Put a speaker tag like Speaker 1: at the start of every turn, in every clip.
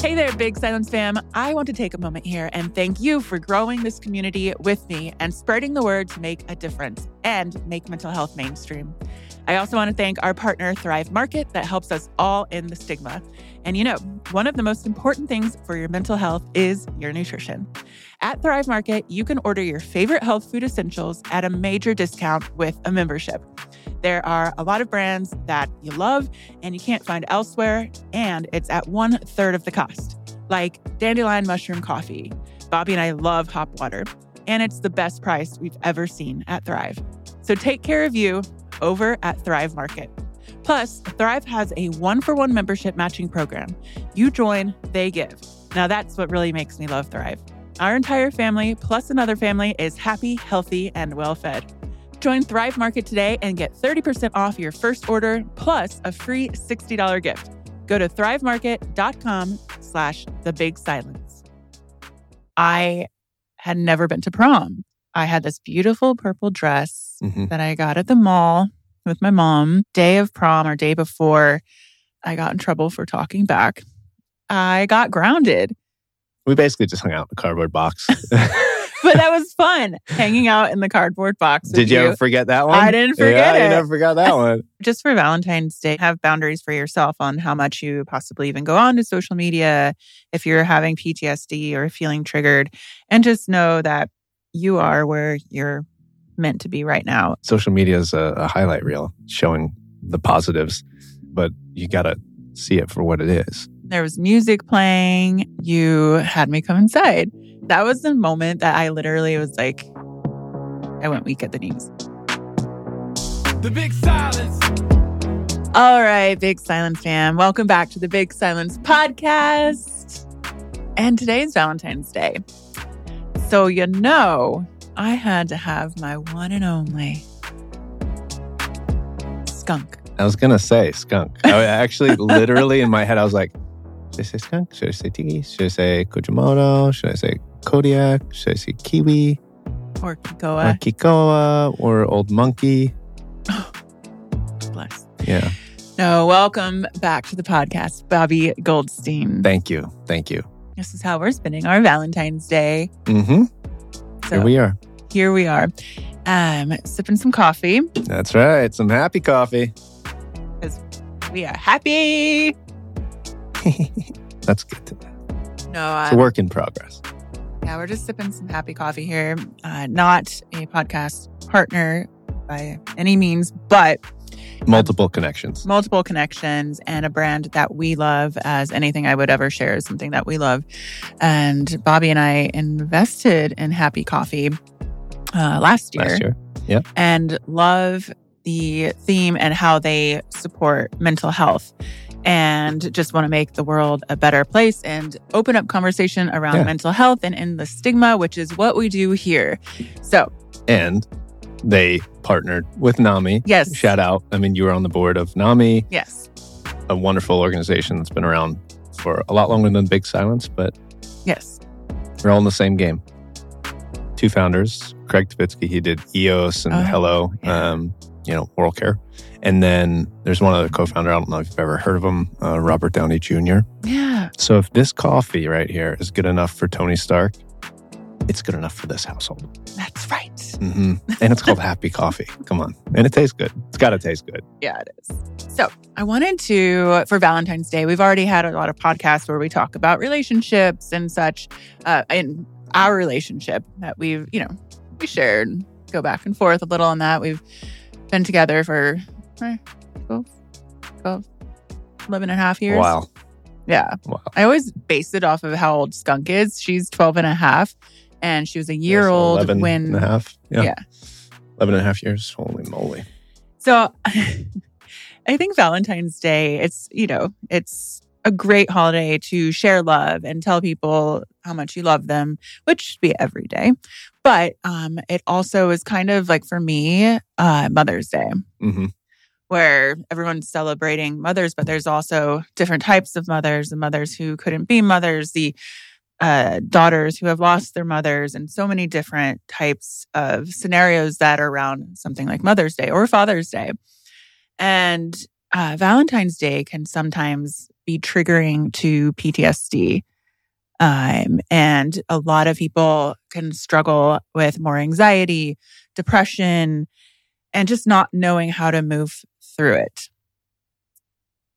Speaker 1: Hey there, Big Silence fam. I want to take a moment here and thank you for growing this community with me and spreading the word to make a difference and make mental health mainstream. I also want to thank our partner, Thrive Market, that helps us all in the stigma. And you know, one of the most important things for your mental health is your nutrition. At Thrive Market, you can order your favorite health food essentials at a major discount with a membership. There are a lot of brands that you love and you can't find elsewhere, and it's at one third of the cost, like Dandelion Mushroom Coffee. Bobby and I love hop water, and it's the best price we've ever seen at Thrive. So take care of you over at Thrive Market. Plus, Thrive has a one for one membership matching program. You join, they give. Now, that's what really makes me love Thrive. Our entire family, plus another family, is happy, healthy, and well fed. Join Thrive Market today and get 30% off your first order plus a free $60 gift. Go to thrivemarket.com slash the big silence. I had never been to prom. I had this beautiful purple dress
Speaker 2: Mhm.
Speaker 1: that I got at the mall with my mom. Day of prom or day before, I got in trouble for talking back. I got grounded,
Speaker 2: We basically just hung out in the cardboard box.
Speaker 1: but that was fun hanging out in the cardboard box.
Speaker 2: Did you ever forget that one?
Speaker 1: I didn't forget
Speaker 2: yeah,
Speaker 1: it.
Speaker 2: You never forgot that one.
Speaker 1: just for Valentine's Day, have boundaries for yourself on how much you possibly even go on to social media if you're having PTSD or feeling triggered. And just know that you are where you're meant to be right now.
Speaker 2: Social media is a, a highlight reel showing the positives, but you got to see it for what it is.
Speaker 1: There was music playing. You had me come inside. That was the moment that I literally was like, I went weak at the knees.
Speaker 3: The big silence.
Speaker 1: All right, Big Silence fam. Welcome back to the Big Silence podcast. And today's Valentine's Day. So, you know, I had to have my one and only skunk.
Speaker 2: I was going to say skunk. I actually, literally in my head, I was like, should I say skunk? Should I say tiki? Should I say Kujimoto? Should I say Kodiak? Should I say kiwi?
Speaker 1: Or
Speaker 2: Or
Speaker 1: Kikoa.
Speaker 2: Kikoa? Or old monkey?
Speaker 1: Bless.
Speaker 2: Yeah.
Speaker 1: No, welcome back to the podcast, Bobby Goldstein.
Speaker 2: Thank you. Thank you.
Speaker 1: This is how we're spending our Valentine's Day.
Speaker 2: Mm-hmm.
Speaker 1: So
Speaker 2: Here we are.
Speaker 1: here we are, um, sipping some coffee.
Speaker 2: That's right. Some happy coffee.
Speaker 1: Because we are happy.
Speaker 2: That's good to know.
Speaker 1: No,
Speaker 2: It's a work in progress.
Speaker 1: Yeah, we're just sipping some happy coffee here. Uh, not a podcast partner by any means, but
Speaker 2: Multiple connections.
Speaker 1: multiple connections and a brand that we love as anything I would ever share is something that we love. And Bobby and I invested in Happy Coffee uh, last year,
Speaker 2: Last year.
Speaker 1: and love the theme and how they support mental health and just want to make the world a better place and open up conversation around
Speaker 2: Yeah.
Speaker 1: mental health and end the stigma, which is what we do here. So,
Speaker 2: And they partnered with NAMI.
Speaker 1: yes.
Speaker 2: Shout out. I mean, you were on the board of NAMI,
Speaker 1: Yes.
Speaker 2: a wonderful organization that's been around for a lot longer than Big Silence, but
Speaker 1: Yes.
Speaker 2: we're all in the same game. Two founders, Craig Dubitsky, he did EOS and
Speaker 1: Oh,
Speaker 2: Hello,
Speaker 1: yeah.
Speaker 2: um, you know, oral care. And then there's one other co-founder. I don't know if you've ever heard of him, uh, Robert Downey Jr.
Speaker 1: Yeah.
Speaker 2: So if this coffee right here is good enough for Tony Stark, it's good enough for this household.
Speaker 1: That's right.
Speaker 2: hmm And it's called Happy Coffee. Come on. And it tastes good. It's got to taste good.
Speaker 1: Yeah, it is. So I wanted to, for Valentine's Day, we've already had a lot of podcasts where we talk about relationships and such, uh, in our relationship that we've, you know, we shared, go back and forth a little on that. We've been together for eh, 12, 12, 11 and a half years.
Speaker 2: Wow.
Speaker 1: Yeah.
Speaker 2: Wow.
Speaker 1: I always base it off of how old Skunk is. She's 12 and a half, and she was a year
Speaker 2: Yeah,
Speaker 1: old
Speaker 2: 11
Speaker 1: when
Speaker 2: and a half. Yeah.
Speaker 1: Yeah.
Speaker 2: 11 and a half years. Holy moly.
Speaker 1: So I think Valentine's Day, it's, you know, it's a great holiday to share love and tell people how much you love them, which should be every day. But um, it also is kind of like for me, uh, Mother's Day,
Speaker 2: hmm
Speaker 1: where everyone's celebrating mothers, but there's also different types of mothers, the mothers who couldn't be mothers, the uh, daughters who have lost their mothers, and so many different types of scenarios that are around something like Mother's Day or Father's Day. And uh, Valentine's Day can sometimes be triggering to PTSD. Um, and a lot of people can struggle with more anxiety, depression, and just not knowing how to move through it.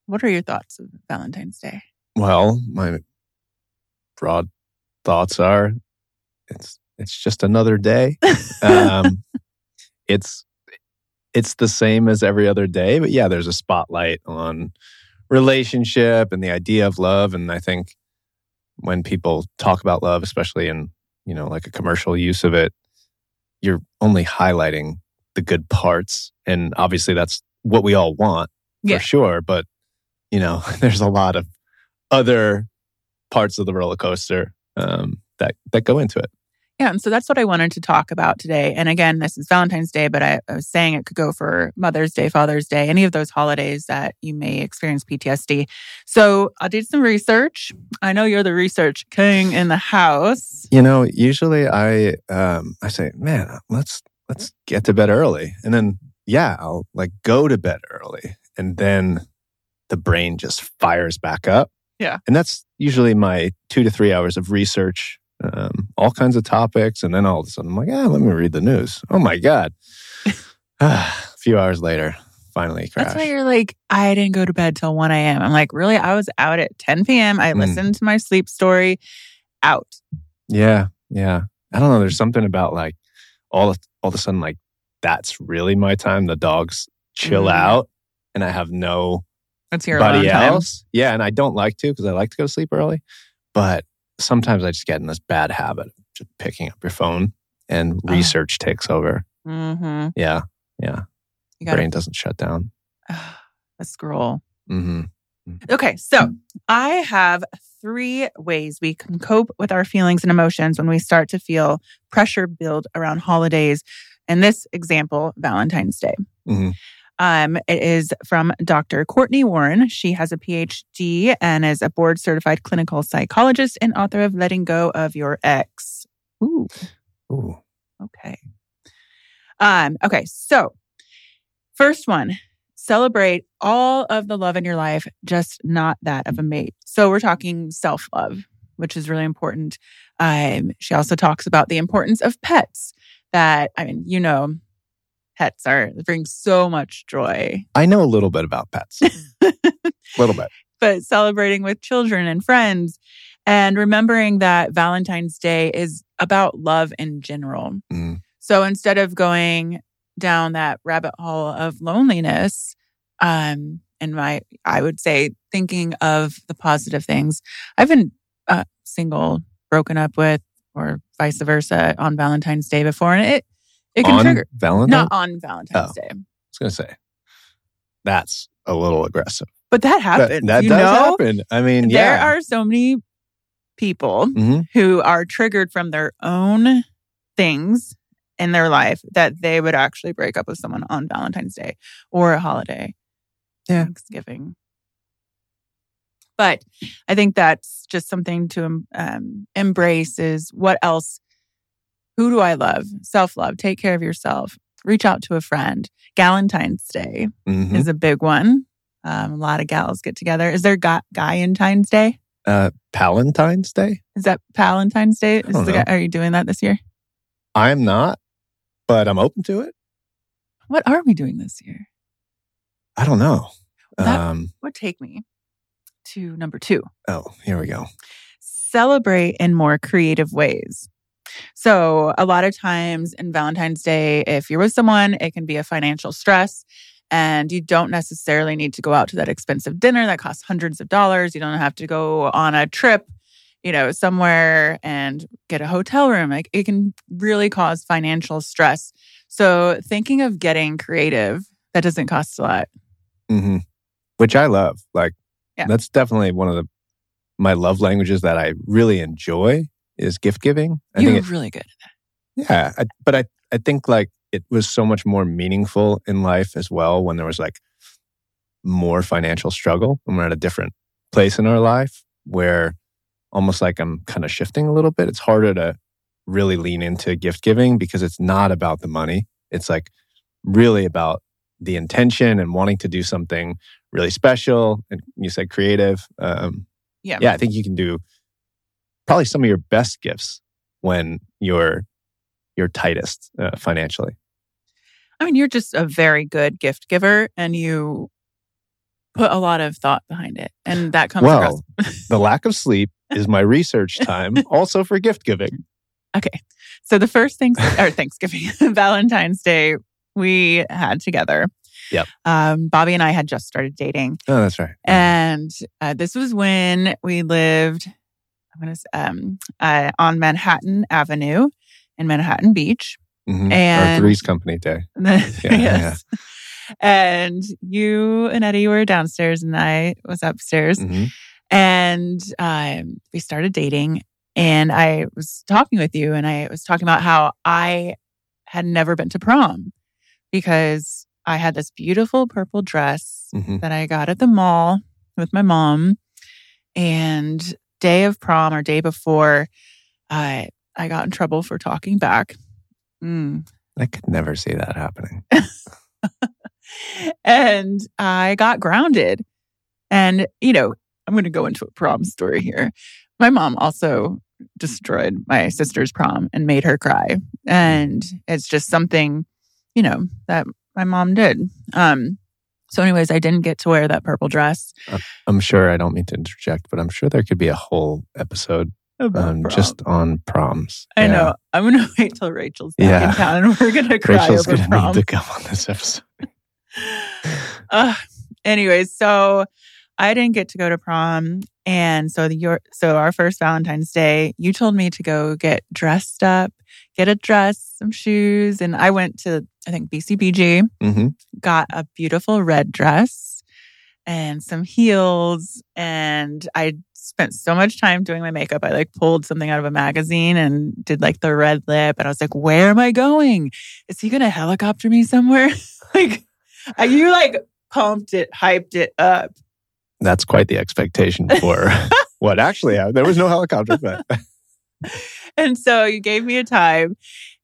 Speaker 1: What are your thoughts of Valentine's Day?
Speaker 2: Well, my broad thoughts are it's it's just another day. um, it's it's the same as every other day, but yeah, there's a spotlight on relationship and the idea of love, and I think when people talk about love, especially in you know like a commercial use of it, you're only highlighting the good parts, and obviously that's what we all want
Speaker 1: Yeah.
Speaker 2: for sure. But you know, there's a lot of other parts of the roller coaster um, that that go into it.
Speaker 1: Yeah, and so that's what I wanted to talk about today. And again, this is Valentine's Day, but I, I was saying it could go for Mother's Day, Father's Day, any of those holidays that you may experience PTSD. So I did some research. I know you're the research king in the house.
Speaker 2: You know, usually I um, I say, man, let's let's get to bed early, and then yeah, I'll like go to bed early, and then the brain just fires back up.
Speaker 1: Yeah.
Speaker 2: and that's usually my two to three hours of research, um, all kinds of topics, and then all of a sudden I'm like, ah, let me read the news. Oh my god! a few hours later, finally crash.
Speaker 1: That's why you're like, I didn't go to bed till 1 a.m. I'm like, really? I was out at 10 p.m. I
Speaker 2: Mm.
Speaker 1: listened to my sleep story out.
Speaker 2: Yeah, yeah. I don't know. There's something about like all of, all of a sudden like that's really my time. The dogs chill
Speaker 1: Mm.
Speaker 2: out, and I have no
Speaker 1: What's your
Speaker 2: body
Speaker 1: alone time?
Speaker 2: else. Yeah, and I don't like to because I like to go to sleep early. But sometimes I just get in this bad habit of just picking up your phone, and
Speaker 1: Oh.
Speaker 2: research takes over.
Speaker 1: Mm-hmm.
Speaker 2: Yeah, yeah.
Speaker 1: You got
Speaker 2: Brain doesn't shut down.
Speaker 1: a scroll.
Speaker 2: hmm
Speaker 1: Okay, so I have three ways we can cope with our feelings and emotions when we start to feel pressure build around holidays. In this example, Valentine's Day.
Speaker 2: Mhm.
Speaker 1: Um, it is from Dr. Cortney Warren. She has a PhD and is a board certified clinical psychologist and author of Letting Go of Your Ex. Ooh,
Speaker 2: Ooh.
Speaker 1: okay. Um, okay, so first one, celebrate all of the love in your life, just not that of a mate. So we're talking self love, which is really important. Um, she also talks about the importance of pets. That I mean, you know, pets are they bring so much joy.
Speaker 2: I know a little bit about pets. a little bit.
Speaker 1: but celebrating with children and friends and remembering that Valentine's Day is about love in general.
Speaker 2: Mm.
Speaker 1: So instead of going down that rabbit hole of loneliness, um, and my, I would say thinking of the positive things. I've been uh, single, broken up with, or vice versa on Valentine's Day before, and it it can
Speaker 2: On
Speaker 1: trigger.
Speaker 2: Valentine's.
Speaker 1: Not on Valentine's
Speaker 2: Oh.
Speaker 1: Day,
Speaker 2: I was gonna say that's a little aggressive.
Speaker 1: but that
Speaker 2: That,
Speaker 1: happens.
Speaker 2: that does
Speaker 1: know?
Speaker 2: happen. I mean,
Speaker 1: There are so many people
Speaker 2: Mhm.
Speaker 1: who are triggered from their own things in their life that they would actually break up with someone on Valentine's Day or a holiday.
Speaker 2: Yeah.
Speaker 1: Thanksgiving. But I think that's just something to um, embrace is what else? Who do I love? Self love. Take care of yourself. Reach out to a friend. Galentine's Day
Speaker 2: Mhm.
Speaker 1: is a big one. Um, a lot of gals get together. Is there Guy Guyentine's Day?
Speaker 2: Uh, Palentine's Day.
Speaker 1: Is that Palentine's Day? Is
Speaker 2: don't
Speaker 1: the
Speaker 2: know.
Speaker 1: guy, are you doing that this year?
Speaker 2: I'm not, but I'm open to it.
Speaker 1: What are we doing this year?
Speaker 2: I don't know.
Speaker 1: That-
Speaker 2: um,
Speaker 1: Would take me to number two.
Speaker 2: oh, here we go.
Speaker 1: Celebrate in more creative ways. So, a lot of times in Valentine's Day, if you're with someone, it can be a financial stress. And you don't necessarily need to go out to that expensive dinner that costs hundreds of dollars. You don't have to go on a trip, you know, somewhere and get a hotel room. Like it can really cause financial stress. So, thinking of getting creative, that doesn't cost a lot.
Speaker 2: hmm Which I love. Like,
Speaker 1: Yeah.
Speaker 2: that's definitely one of the my love languages that I really enjoy is gift giving. I
Speaker 1: You're
Speaker 2: think, it,
Speaker 1: really good.
Speaker 2: yeah. I, but I, I think like it was so much more meaningful in life as well when there was like more financial struggle and we're at a different place in our life where almost like I'm kind of shifting a little bit. It's harder to really lean into gift giving because it's not about the money. It's like really about the intention and wanting to do something really special, and you said creative. Um,
Speaker 1: Yeah.
Speaker 2: yeah, I think you can do probably some of your best gifts when you're you're tightest uh, financially.
Speaker 1: I mean, you're just a very good gift giver and you put a lot of thought behind it. And that comes across.
Speaker 2: Well, the lack of sleep is my research time, also for gift giving.
Speaker 1: Okay. So the first thing, or Thanksgiving, Valentine's Day, we had together.
Speaker 2: Yep.
Speaker 1: Um, Bobby and I had just started dating.
Speaker 2: Oh, that's right.
Speaker 1: And uh, this was when we lived I'm gonna, um, uh, on Manhattan Avenue in Manhattan Beach.
Speaker 2: Mhm.
Speaker 1: and-
Speaker 2: Our Three's Company Day.
Speaker 1: yes. And you and Eddie were downstairs and I was upstairs.
Speaker 2: Mhm.
Speaker 1: And um, we started dating. And I was talking with you and I was talking about how I had never been to prom because I had this beautiful purple dress
Speaker 2: Mhm.
Speaker 1: that I got at the mall with my mom. And day of prom or day before, I I got in trouble for talking back. Mm.
Speaker 2: I could never see that happening.
Speaker 1: and I got grounded. And, you know, I'm going to go into a prom story here. My mom also destroyed my sister's prom and made her cry. And it's just something, you know, that my mom did. Um, so, anyways, I didn't get to wear that purple dress.
Speaker 2: I'm sure I don't mean to interject, but I'm sure there could be a whole episode um, just on proms.
Speaker 1: I
Speaker 2: Yeah.
Speaker 1: know. I'm going to wait till Rachel's back
Speaker 2: Yeah.
Speaker 1: in town and we're going to cry
Speaker 2: Rachel's
Speaker 1: over
Speaker 2: gonna need to come on this episode.
Speaker 1: uh, anyways, so I didn't get to go to prom, and so the your so our first Valentine's Day, you told me to go get dressed up, get a dress, some shoes, and I went to I think BCBG,
Speaker 2: hmm
Speaker 1: got a beautiful red dress and some heels, and I spent so much time doing my makeup. I like pulled something out of a magazine and did like the red lip, and I was like, "Where am I going? Is he gonna helicopter me somewhere?" like, you like pumped it, hyped it up.
Speaker 2: That's quite the expectation for what actually happened. There was no helicopter, but
Speaker 1: and so you gave me a time.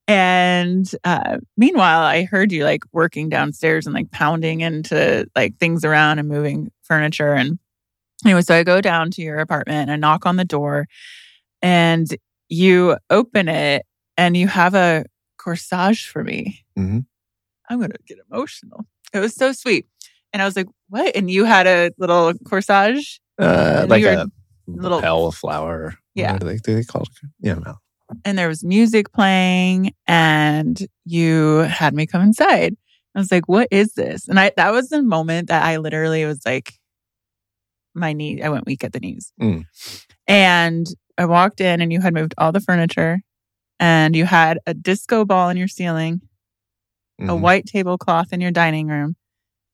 Speaker 1: And uh, meanwhile, I heard you like working downstairs and like pounding into like things around and moving furniture. And anyway, so I go down to your apartment and I knock on the door and you open it and you have a corsage for me.
Speaker 2: Mhm.
Speaker 1: I'm going to get emotional. It was so sweet. And I was like, what? And you had a little corsage?
Speaker 2: uh, like a
Speaker 1: little-
Speaker 2: lapel flower.
Speaker 1: Yeah.
Speaker 2: What do they, do they call it? Yeah, no.
Speaker 1: And there was music playing and you had me come inside. I was like, what is this? And I that was the moment that I literally was like, my knee, I went weak at the knees.
Speaker 2: Mm.
Speaker 1: And I walked in and you had moved all the furniture and you had a disco ball in your ceiling, a
Speaker 2: Mhm.
Speaker 1: white tablecloth in your dining room,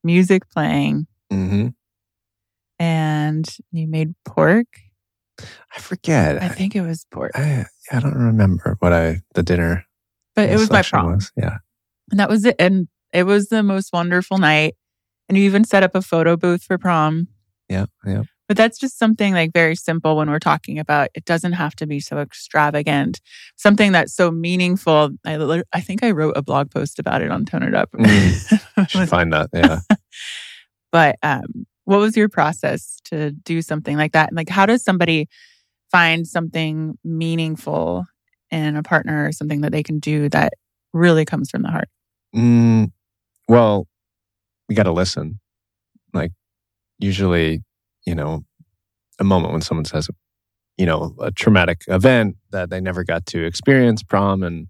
Speaker 1: music playing,
Speaker 2: Mhm.
Speaker 1: and you made pork.
Speaker 2: I forget.
Speaker 1: I think it was pork,
Speaker 2: I, I don't remember what I the dinner.
Speaker 1: but it was my prom.
Speaker 2: was. Yeah.
Speaker 1: And that was it. And it was the most wonderful night. And you even set up a photo booth for prom.
Speaker 2: Yeah. Yeah.
Speaker 1: But that's just something like very simple when we're talking about it doesn't have to be so extravagant. Something that's so meaningful. I, I think I wrote a blog post about it on Tone It Up.
Speaker 2: Should find that. Yeah.
Speaker 1: but um, what was your process to do something like that? And like, how does somebody find something meaningful in a partner or something that they can do that really comes from the heart?
Speaker 2: Mm, well, we got to listen. Like, usually, you know, a moment when someone says, you know, a traumatic event that they never got to experience prom. And,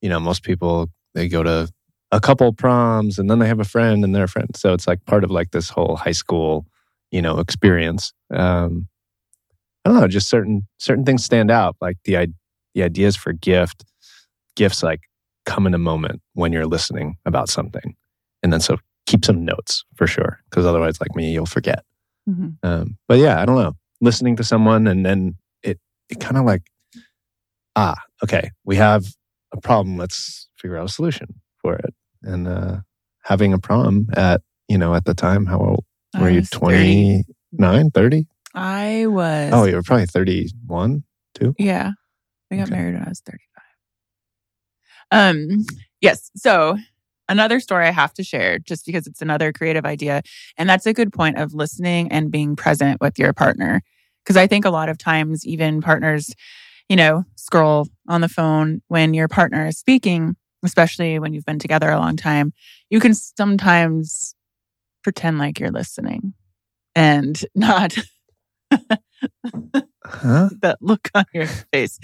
Speaker 2: you know, most people, they go to a couple proms and then they have a friend and they're a friend. So it's like part of like this whole high school, you know, experience. Um, I don't know, just certain certain things stand out. Like the the ideas for gift, gifts like come in a moment when you're listening about something, and then so keep some notes for sure, because otherwise, like me, you'll forget.
Speaker 1: Mhm.
Speaker 2: Um, but yeah, I don't know, listening to someone and then it it kind of like ah okay, we have a problem. Let's figure out a solution. And uh, having a prom at you know at the time, how old
Speaker 1: I
Speaker 2: were you?
Speaker 1: was 30.
Speaker 2: 29, 30?
Speaker 1: I was.
Speaker 2: Oh, you were probably 31.
Speaker 1: Yeah. We got
Speaker 2: Okay.
Speaker 1: married when I was 35. Um, yes. So another story I have to share just because it's another creative idea. And that's a good point of listening and being present with your partner. Because I think a lot of times, even partners, you know, scroll on the phone when your partner is speaking, especially when you've been together a long time. You can sometimes pretend like you're listening and not
Speaker 2: Huh?
Speaker 1: that look on your face.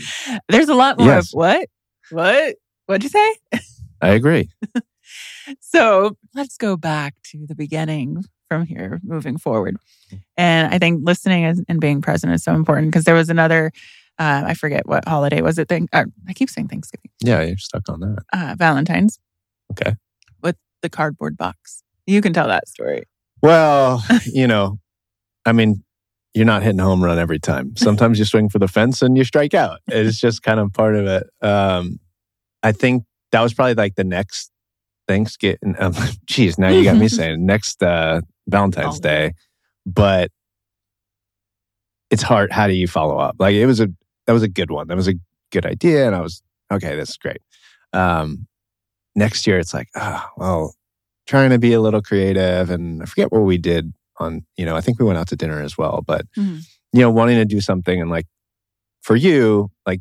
Speaker 1: There's a lot more
Speaker 2: Yes.
Speaker 1: of what? What? What'd you say?
Speaker 2: I agree.
Speaker 1: So let's go back to the beginning from here moving forward. And I think listening and being present is so important because there was another, uh, I forget what holiday was it? Thing, uh, I keep saying Thanksgiving,
Speaker 2: Yeah, you're stuck on that.
Speaker 1: uh, Valentine's.
Speaker 2: Okay.
Speaker 1: With the cardboard box. You can tell that story.
Speaker 2: Well, you know, I mean, you're not hitting a home run every time. Sometimes you swing for the fence and you strike out. It's just kind of part of it. Um, I think that was probably like the next Thanksgiving. Um, geez, now you got me saying next uh, Valentine's Day, but it's hard. How do you follow up? Like it was a that was a good one. That was a good idea, and I was okay. This is great. Um, next year, it's like, ah, well, trying to be a little creative, and I forget what we did on. You know, I think we went out to dinner as well, but
Speaker 1: Mhm.
Speaker 2: you know, wanting to do something and like for you, like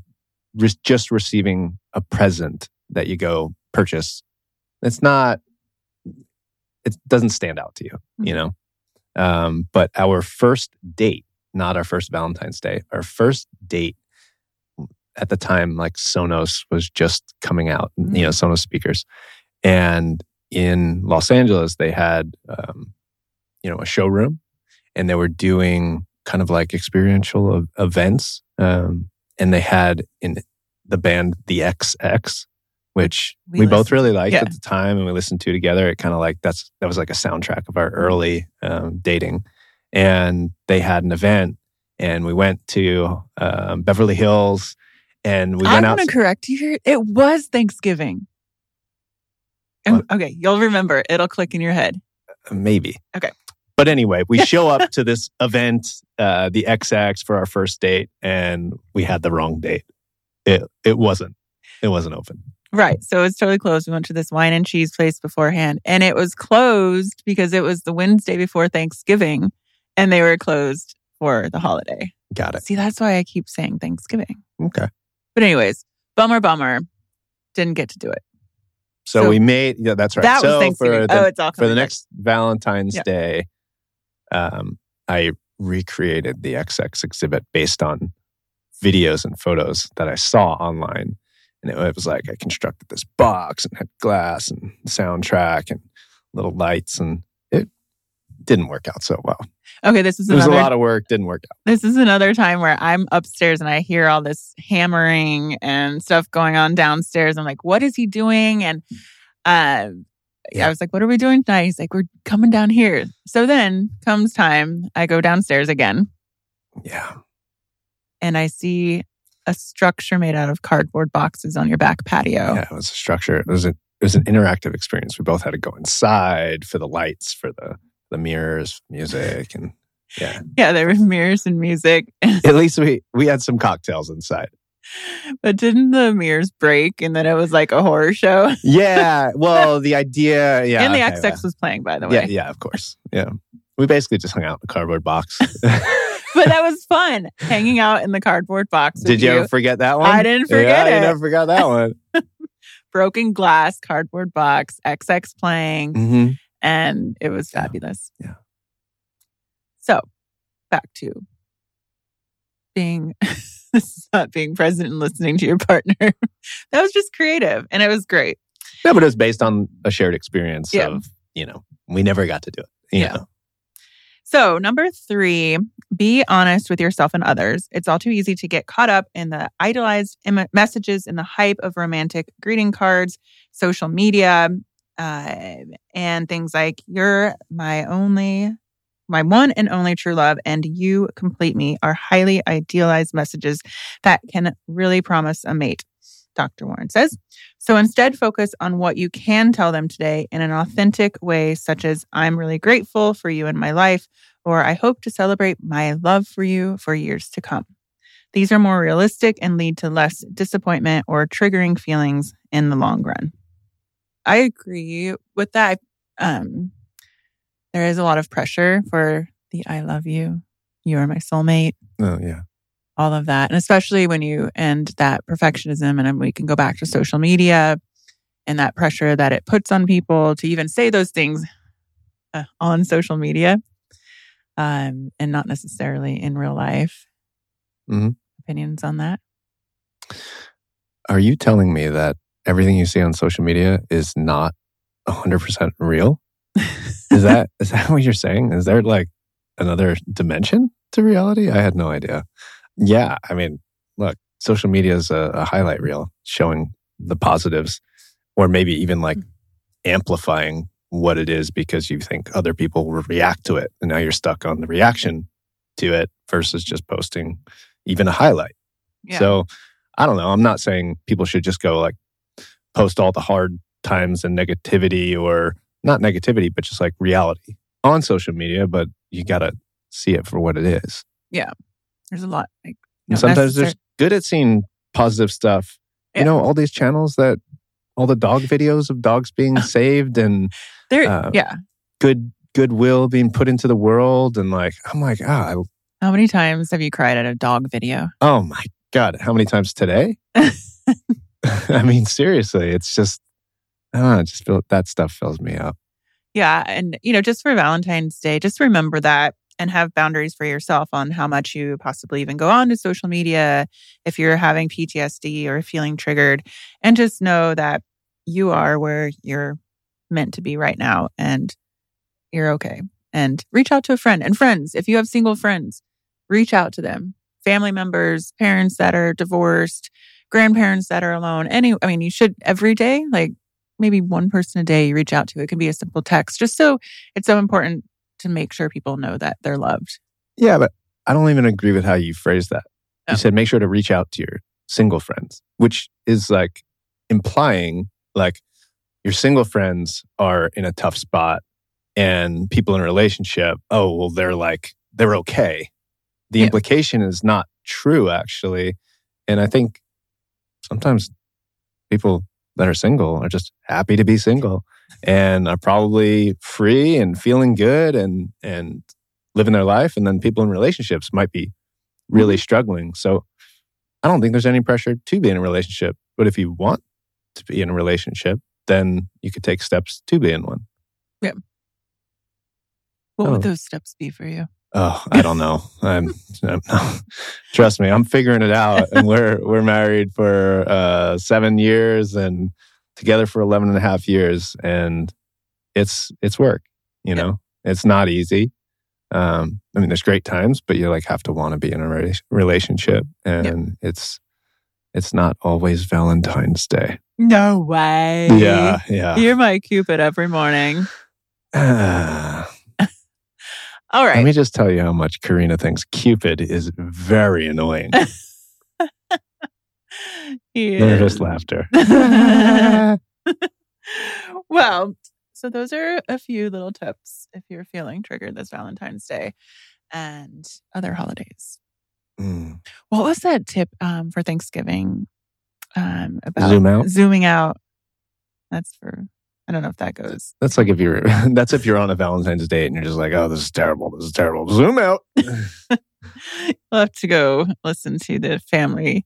Speaker 2: re- just receiving a present that you go purchase, it's not. It doesn't stand out to you, you
Speaker 1: Mhm.
Speaker 2: know. Um, but our first date, not our first Valentine's Day, our first date at the time, like Sonos was just coming out, you know, Sonos speakers. And in Los Angeles, they had, um, you know, a showroom and they were doing kind of like experiential ev- events. Um, and they had in the band The XX, which
Speaker 1: We
Speaker 2: we, both really liked
Speaker 1: yeah.
Speaker 2: at the time and we listened to together. It kind of like that's that was like a soundtrack of our early um, dating. And they had an event and we went to um, Beverly Hills and we
Speaker 1: I'm
Speaker 2: went out.
Speaker 1: going to correct you here. It was Thanksgiving. And- okay, you'll remember. It'll click in your head.
Speaker 2: Maybe.
Speaker 1: Okay.
Speaker 2: But anyway, we show up to this event, uh, the XX for our first date, and we had the wrong date. It it wasn't. It wasn't open.
Speaker 1: Right. So it was totally closed. We went to this wine and cheese place beforehand, and it was closed because it was the Wednesday before Thanksgiving, and they were closed for the holiday.
Speaker 2: Got it.
Speaker 1: See, that's why I keep saying Thanksgiving.
Speaker 2: Okay.
Speaker 1: But, anyways, bummer, bummer. Didn't get to do it.
Speaker 2: So,
Speaker 1: So-
Speaker 2: we made yeah, that's right.
Speaker 1: That
Speaker 2: so
Speaker 1: was Thanksgiving.
Speaker 2: for the,
Speaker 1: oh, it's all
Speaker 2: for the
Speaker 1: back.
Speaker 2: next Valentine's
Speaker 1: Yeah.
Speaker 2: Day, um, I recreated the XX exhibit based on videos and photos that I saw online. And it, it was like I constructed this box and had glass and soundtrack and little lights, and didn't work out so well.
Speaker 1: Okay, this is
Speaker 2: It was a lot of work, didn't work out.
Speaker 1: this is another time where I'm upstairs and I hear all this hammering and stuff going on downstairs. I'm like, what is he doing? And uh,
Speaker 2: Yeah.
Speaker 1: I was like, what are we doing tonight? He's like, we're coming down here. So then comes time, I go downstairs again
Speaker 2: Yeah.
Speaker 1: and I see a structure made out of cardboard boxes on your back patio.
Speaker 2: Yeah, it was a structure. It was a it was an interactive experience. We both had to go inside for the lights, for the the mirrors, music, and yeah.
Speaker 1: Yeah, there were mirrors and music.
Speaker 2: At least we we had some cocktails inside.
Speaker 1: but didn't the mirrors break and then it was like a horror show?
Speaker 2: Yeah. Well, the idea. Yeah.
Speaker 1: and the
Speaker 2: okay,
Speaker 1: XX was playing, by the way.
Speaker 2: Yeah. yeah, Of course. Yeah. We basically just hung out in a cardboard box.
Speaker 1: But that was fun, hanging out in the cardboard box.
Speaker 2: Did you ever forget that one?
Speaker 1: I didn't forget
Speaker 2: yeah,
Speaker 1: it.
Speaker 2: You never forgot that one.
Speaker 1: broken glass, cardboard box, XX playing,
Speaker 2: hmm
Speaker 1: and it was fabulous.
Speaker 2: Yeah.
Speaker 1: So back to being this is not being present and listening to your partner. that was just creative and it was great.
Speaker 2: Yeah, but it was based on a shared experience
Speaker 1: Yeah.
Speaker 2: of you know we never got to do it. You
Speaker 1: Yeah.
Speaker 2: know?
Speaker 1: So, number three, be honest with yourself and others. It's all too easy to get caught up in the idolized Im- messages and the hype of romantic greeting cards, social media, uh, and things like, you're my only, my one and only true love, and you complete me are highly idealized messages that can really promise a mate, Dr. Warren says. So instead, focus on what you can tell them today in an authentic way, such as, I'm really grateful for you in my life, or I hope to celebrate my love for you for years to come. These are more realistic and lead to less disappointment or triggering feelings in the long run. I agree with that. Um, there is a lot of pressure for the I love you, you are my soulmate,
Speaker 2: Oh yeah.
Speaker 1: all of that. And especially when you end that perfectionism, and we can go back to social media and that pressure that it puts on people to even say those things uh, on social media um, and not necessarily in real life.
Speaker 2: Mhm.
Speaker 1: Opinions on that?
Speaker 2: Are you telling me that everything you see on social media is not 100% real? Is that is that what you're saying? Is there like another dimension to reality? I had no idea. Yeah, I mean, look, social media is a, a highlight reel showing the positives, or maybe even like mm. amplifying what it is because you think other people will react to it, and now you're stuck on the reaction to it versus just posting even a highlight.
Speaker 1: Yeah.
Speaker 2: So I don't know. I'm not saying people should just go like post all the hard times and negativity or not negativity, but just like reality on social media, but you got to see it for what it is. Yeah.
Speaker 1: There's a lot. Like,
Speaker 2: And sometimes they're good at seeing positive stuff.
Speaker 1: Yeah.
Speaker 2: You know, all these channels that all the dog videos of dogs being saved and
Speaker 1: there,
Speaker 2: uh,
Speaker 1: yeah.
Speaker 2: good goodwill being put into the world and like I'm like, ah, I-
Speaker 1: How many times have you cried at a dog video?
Speaker 2: oh my god, how many times today? I mean, seriously, it's just I don't know, just feel that stuff fills me up.
Speaker 1: Yeah. And, you know, just for Valentine's Day, just remember that and have boundaries for yourself on how much you possibly even go on to social media if you're having PTSD or feeling triggered. And just know that you are where you're meant to be right now and you're okay. And reach out to a friend and friends. If you have single friends, reach out to them, family members, parents that are divorced, grandparents that are alone. Any, I mean, you should every day, like maybe one person a day you reach out to. It can be a simple text, just so it's so important to make sure people know that they're loved.
Speaker 2: Yeah, but I don't even agree with how you phrased that.
Speaker 1: Oh.
Speaker 2: You said make sure to reach out to your single friends, which is like implying like your single friends are in a tough spot and people in a relationship, oh, well, they're like, they're okay. The
Speaker 1: Yeah.
Speaker 2: implication is not true, actually. And I think sometimes people that are single are just happy to be single and are probably free and feeling good and, and living their life. And then people in relationships might be really mm-hmm. struggling. So I don't think there's any pressure to be in a relationship. But if you want to be in a relationship, then you could take steps to be in one. Yeah.
Speaker 1: What
Speaker 2: Oh.
Speaker 1: would those steps be for you?
Speaker 2: Oh, I don't know. I'm, I'm trust me, I'm figuring it out. And we're we're married for uh, seven years and together for 11 and a half years. And it's it's work, you know. It's not easy. Um, I mean, there's great times, but you like have to want to be in a rela- relationship, and it's it's not always Valentine's Day.
Speaker 1: No way.
Speaker 2: Yeah, yeah.
Speaker 1: You're my Cupid every morning. All
Speaker 2: Let me just tell you how much Karena thinks Cupid is very annoying. Nervous laughter.
Speaker 1: well, so those are a few little tips if you're feeling triggered this Valentine's Day and other holidays.
Speaker 2: Mm.
Speaker 1: What was that tip um, for Thanksgiving um, about
Speaker 2: Zoom out.
Speaker 1: zooming out? That's for I don't know if that goes.
Speaker 2: That's like if you're that's if you're on a Valentine's date and you're just like, oh, this is terrible. This is terrible. Zoom out.
Speaker 1: We'll have to go listen to the family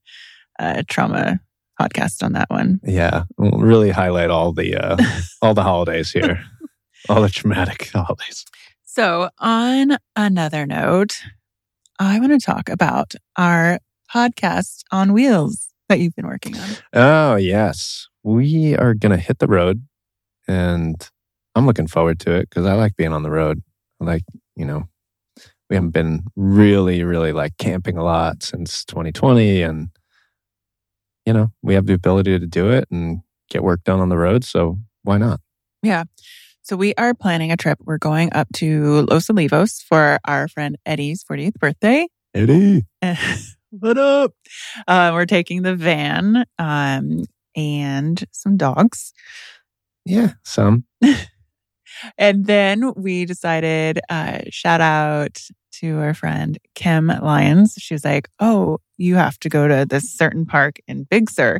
Speaker 1: uh, trauma podcast on that one.
Speaker 2: Yeah, we'll really highlight all the uh, all the holidays here, all the traumatic holidays.
Speaker 1: So, on another note, I want to talk about our podcast on wheels that you've been working on.
Speaker 2: Oh yes, we are gonna hit the road, and I'm looking forward to it because I like being on the road. I like you know, we haven't been really, really like camping a lot since 2020, and you know, we have the ability to do it and get work done on the road. So why not? Yeah.
Speaker 1: So, we are planning a trip. We're going up to Los Olivos for our friend Eddie's 40th birthday.
Speaker 2: Eddie.
Speaker 1: what up? Uh, we're taking the van um, and some dogs.
Speaker 2: Yeah, some.
Speaker 1: And then we decided, uh, shout out to our friend Kim Lyons. She was like, Oh, you have to go to this certain park in Big Sur.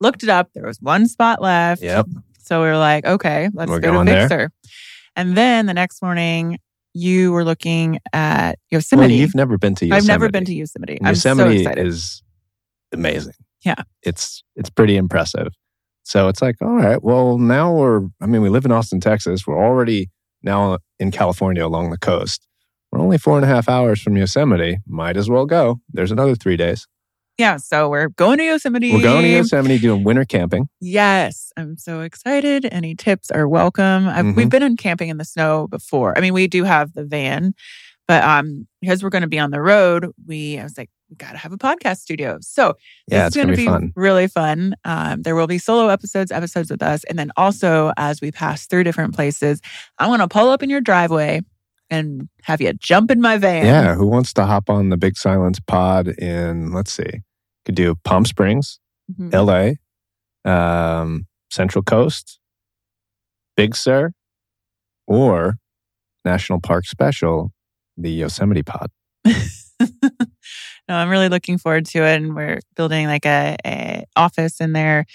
Speaker 1: Looked it up. There was one spot left.
Speaker 2: Yep.
Speaker 1: So we were like, okay, let's
Speaker 2: We're
Speaker 1: go to Big
Speaker 2: there.
Speaker 1: Sur. And then the next morning, you were looking at
Speaker 2: Well,
Speaker 1: Yosemite.
Speaker 2: you've never been to Yosemite.
Speaker 1: I've never been to Yosemite. I'm so
Speaker 2: Yosemite
Speaker 1: excited.
Speaker 2: is amazing.
Speaker 1: Yeah.
Speaker 2: It's it's pretty impressive. So it's like, all right, well, now we're I mean, we live in Austin, Texas. We're already now in California along the coast. We're only four and a half hours from Yosemite. Might as well go. There's another three days.
Speaker 1: yeah, so we're going to Yosemite.
Speaker 2: We're going to Yosemite doing winter camping.
Speaker 1: Yes, I'm so excited. Any tips are welcome. I've,
Speaker 2: Mhm.
Speaker 1: We've been in camping in the snow before. I mean, we do have the van, but um, because we're going to be on the road, we I was like, got to have a podcast studio. So
Speaker 2: Yeah,
Speaker 1: it's
Speaker 2: it's gonna
Speaker 1: to
Speaker 2: be fun.
Speaker 1: really fun. Um, there will be solo episodes, episodes with us, and then also as we pass through different places, I want to pull up in your driveway and have you jump in my van.
Speaker 2: Yeah, who wants to hop on the Big Silence pod in let's see. Could do Palm Springs,
Speaker 1: Mhm.
Speaker 2: LA, um, Central Coast, Big Sur, or National Park Special, the Yosemite Pod.
Speaker 1: no, I'm really looking forward to it. And we're building like a, a office in there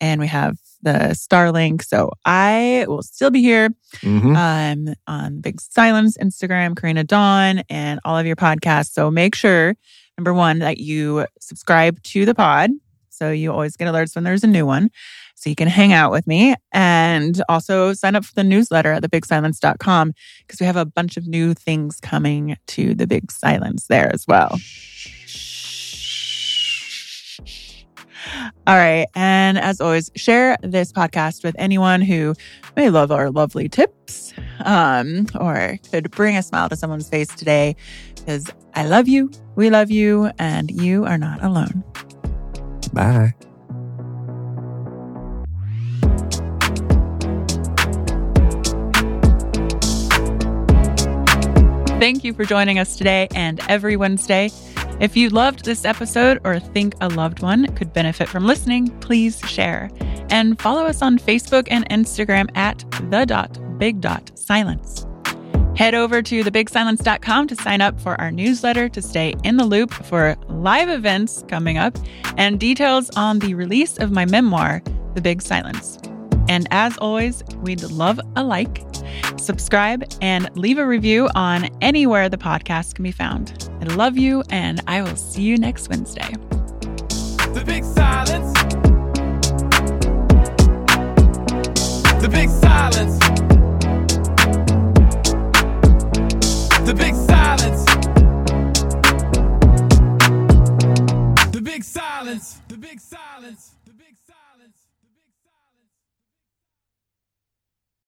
Speaker 1: and we have the Starlink. So I will still be here
Speaker 2: hmm
Speaker 1: um, on Big Silence, Instagram, Karena Dawn, and all of your podcasts. So make sure, number one, that you subscribe to the pod. So you always get alerts when there's a new one. So you can hang out with me and also sign up for the newsletter at thebigsilence.com because we have a bunch of new things coming to the Big Silence there as well. All right. And as always, share this podcast with anyone who may love our lovely tips um, or could bring a smile to someone's face today because I love you, we love you, and you are not alone.
Speaker 2: Bye.
Speaker 1: Thank you for joining us today and every Wednesday. If you loved this episode or think a loved one could benefit from listening, please share. And follow us on Facebook and Instagram at the dot big dot silence. Head over to thebigsilence.com to sign up for our newsletter to stay in the loop for live events coming up and details on the release of my memoir, The Big Silence. And as always, we'd love a like, subscribe, and leave a review on anywhere the podcast can be found. I love you, and I will see you next Wednesday. The big silence. The big silence. The big silence.
Speaker 3: The big silence. The big silence.